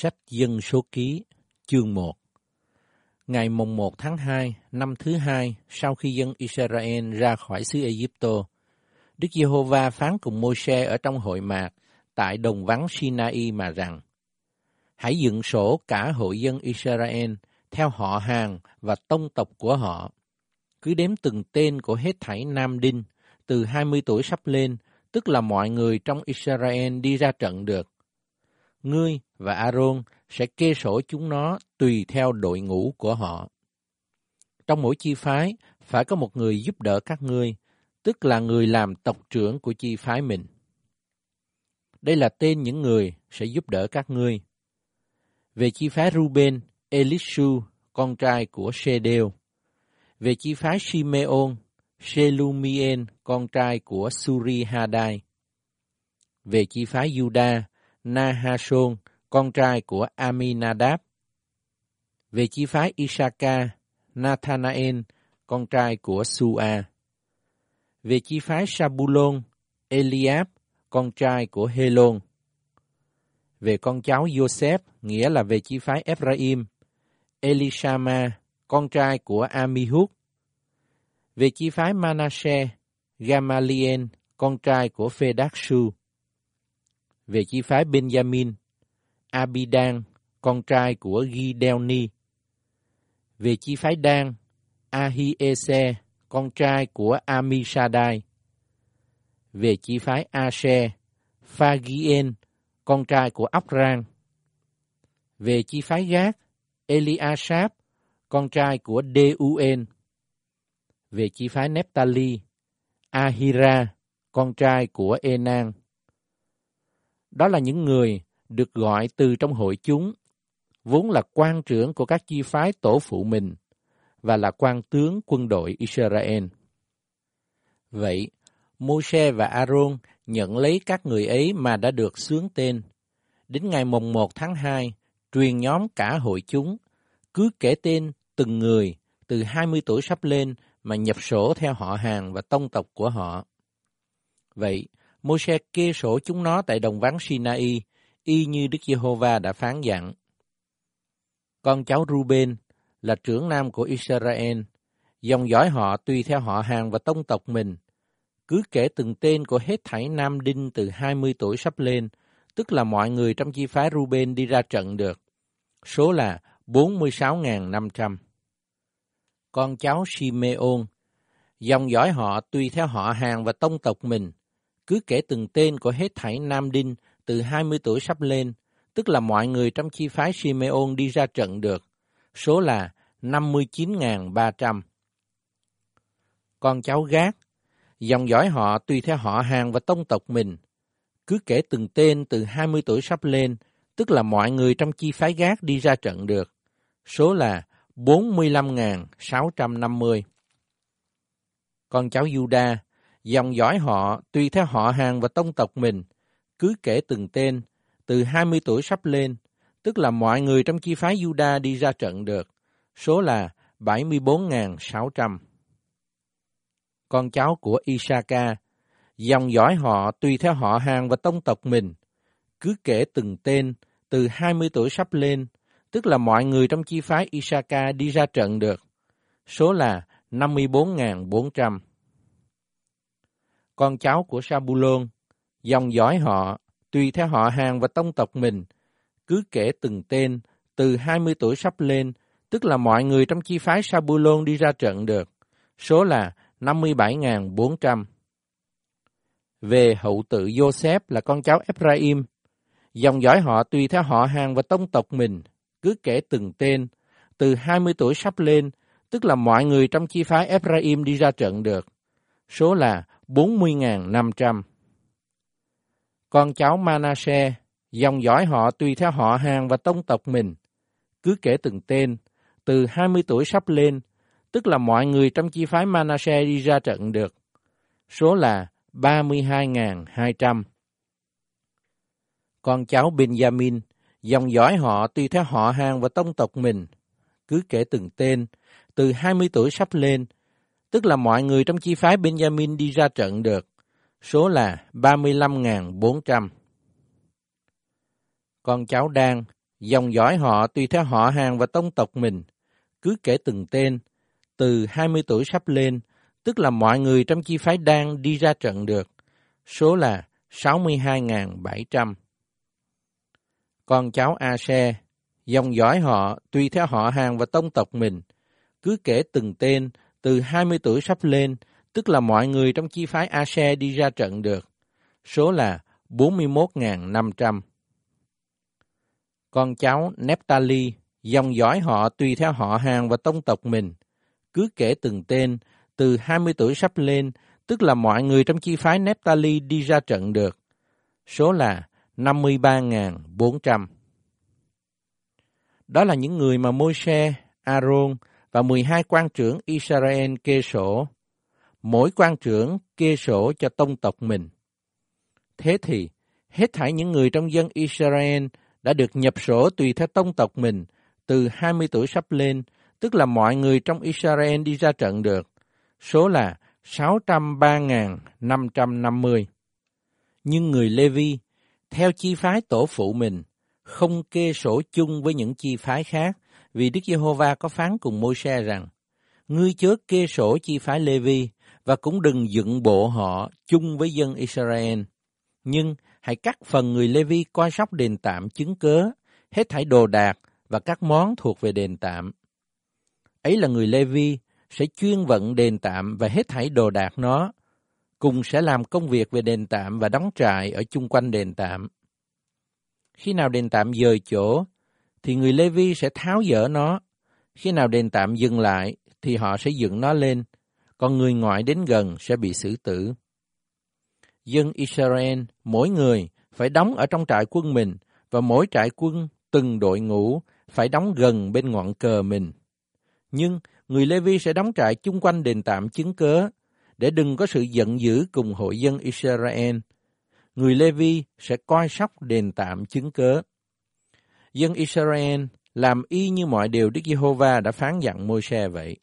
Sách Dân Số Ký, chương 1 Ngày mùng 1 tháng 2, năm thứ hai, sau khi dân Israel ra khỏi xứ Egypto, Đức Giê-hô-va phán cùng Môi-se ở trong hội mạc tại đồng vắng Sinai mà rằng, Hãy dựng sổ cả hội dân Israel theo họ hàng và tông tộc của họ. Cứ đếm từng tên của hết thảy Nam Đinh, từ 20 tuổi sắp lên, tức là mọi người trong Israel đi ra trận được ngươi và Aaron sẽ kê sổ chúng nó tùy theo đội ngũ của họ. Trong mỗi chi phái, phải có một người giúp đỡ các ngươi, tức là người làm tộc trưởng của chi phái mình. Đây là tên những người sẽ giúp đỡ các ngươi. Về chi phái Ruben, Elishu, con trai của Shedeo. Về chi phái Simeon, Shelumien, con trai của Suri Hadai. Về chi phái Judah, Nahashon, con trai của Aminadab. Về chi phái Isaka, Nathanael, con trai của Sua. Về chi phái Sabulon, Eliab, con trai của Helon. Về con cháu Joseph, nghĩa là về chi phái Ephraim, Elishama, con trai của Amihud. Về chi phái Manasseh, Gamaliel, con trai của Phedakshu về chi phái Benjamin, Abidan, con trai của Gideoni. Về chi phái Dan, Ahiese, con trai của Amishadai. Về chi phái Ashe, Phagien, con trai của Okrang. Về chi phái Gác, Eliashab, con trai của Deuen. Về chi phái Nephtali, Ahira, con trai của Enan. Đó là những người được gọi từ trong hội chúng, vốn là quan trưởng của các chi phái tổ phụ mình và là quan tướng quân đội Israel. Vậy, Môi-se và Aaron nhận lấy các người ấy mà đã được xướng tên. Đến ngày mùng 1 tháng 2, truyền nhóm cả hội chúng, cứ kể tên từng người từ 20 tuổi sắp lên mà nhập sổ theo họ hàng và tông tộc của họ. Vậy, Môi-se kê sổ chúng nó tại đồng vắng Sinai, y như Đức Giê-hô-va đã phán dặn. Con cháu Ruben là trưởng nam của Israel, dòng dõi họ tùy theo họ hàng và tông tộc mình. Cứ kể từng tên của hết thảy nam đinh từ 20 tuổi sắp lên, tức là mọi người trong chi phái Ruben đi ra trận được. Số là 46.500. Con cháu Simeon, dòng dõi họ tùy theo họ hàng và tông tộc mình cứ kể từng tên của hết thảy Nam Đinh từ 20 tuổi sắp lên, tức là mọi người trong chi phái Simeon đi ra trận được. Số là 59.300. Con cháu gác, dòng dõi họ tùy theo họ hàng và tông tộc mình. Cứ kể từng tên từ 20 tuổi sắp lên, tức là mọi người trong chi phái gác đi ra trận được. Số là 45.650. Con cháu Judah, Dòng dõi họ tùy theo họ hàng và tông tộc mình, cứ kể từng tên, từ 20 tuổi sắp lên, tức là mọi người trong chi phái Juda đi ra trận được, số là 74.600. Con cháu của Isaka, dòng dõi họ tùy theo họ hàng và tông tộc mình, cứ kể từng tên, từ 20 tuổi sắp lên, tức là mọi người trong chi phái Isaka đi ra trận được, số là 54.400 con cháu của Sabulon, dòng dõi họ, tùy theo họ hàng và tông tộc mình, cứ kể từng tên, từ 20 tuổi sắp lên, tức là mọi người trong chi phái Sabulon đi ra trận được. Số là 57.400. Về hậu tự Joseph là con cháu Ephraim, dòng dõi họ tùy theo họ hàng và tông tộc mình, cứ kể từng tên, từ 20 tuổi sắp lên, tức là mọi người trong chi phái Ephraim đi ra trận được. Số là 40.500. Con cháu Manasseh, dòng dõi họ tùy theo họ hàng và tông tộc mình, cứ kể từng tên, từ 20 tuổi sắp lên, tức là mọi người trong chi phái Manasseh đi ra trận được. Số là 32.200. Con cháu Benjamin, dòng dõi họ tùy theo họ hàng và tông tộc mình, cứ kể từng tên, từ 20 tuổi sắp lên, tức là mọi người trong chi phái Benjamin đi ra trận được, số là 35.400. Con cháu Đan, dòng dõi họ tùy theo họ hàng và tông tộc mình, cứ kể từng tên, từ 20 tuổi sắp lên, tức là mọi người trong chi phái đang đi ra trận được, số là 62.700. Con cháu A-xe, dòng dõi họ tùy theo họ hàng và tông tộc mình, cứ kể từng tên, từ 20 tuổi sắp lên, tức là mọi người trong chi phái Ase đi ra trận được, số là 41.500. Con cháu Neptali, dòng dõi họ tùy theo họ hàng và tông tộc mình, cứ kể từng tên, từ 20 tuổi sắp lên, tức là mọi người trong chi phái Neptali đi ra trận được. Số là 53.400. Đó là những người mà Môi-se, Aaron và 12 quan trưởng Israel kê sổ. Mỗi quan trưởng kê sổ cho tông tộc mình. Thế thì, hết thảy những người trong dân Israel đã được nhập sổ tùy theo tông tộc mình từ 20 tuổi sắp lên, tức là mọi người trong Israel đi ra trận được. Số là 603.550. Nhưng người Levi, theo chi phái tổ phụ mình, không kê sổ chung với những chi phái khác, vì Đức Giê-hô-va có phán cùng Môi-se rằng, Ngươi chớ kê sổ chi phái Lê-vi và cũng đừng dựng bộ họ chung với dân Israel. Nhưng hãy cắt phần người Lê-vi coi sóc đền tạm chứng cớ, hết thảy đồ đạc và các món thuộc về đền tạm. Ấy là người Lê-vi sẽ chuyên vận đền tạm và hết thảy đồ đạc nó, cùng sẽ làm công việc về đền tạm và đóng trại ở chung quanh đền tạm. Khi nào đền tạm dời chỗ, thì người Levi sẽ tháo dỡ nó. Khi nào đền tạm dừng lại, thì họ sẽ dựng nó lên, còn người ngoại đến gần sẽ bị xử tử. Dân Israel, mỗi người phải đóng ở trong trại quân mình, và mỗi trại quân, từng đội ngũ, phải đóng gần bên ngọn cờ mình. Nhưng người Lê-vi sẽ đóng trại chung quanh đền tạm chứng cớ, để đừng có sự giận dữ cùng hội dân Israel. Người Lê-vi sẽ coi sóc đền tạm chứng cớ. Dân Israel làm y như mọi điều Đức Giê-hô-va đã phán dặn Môi-se vậy.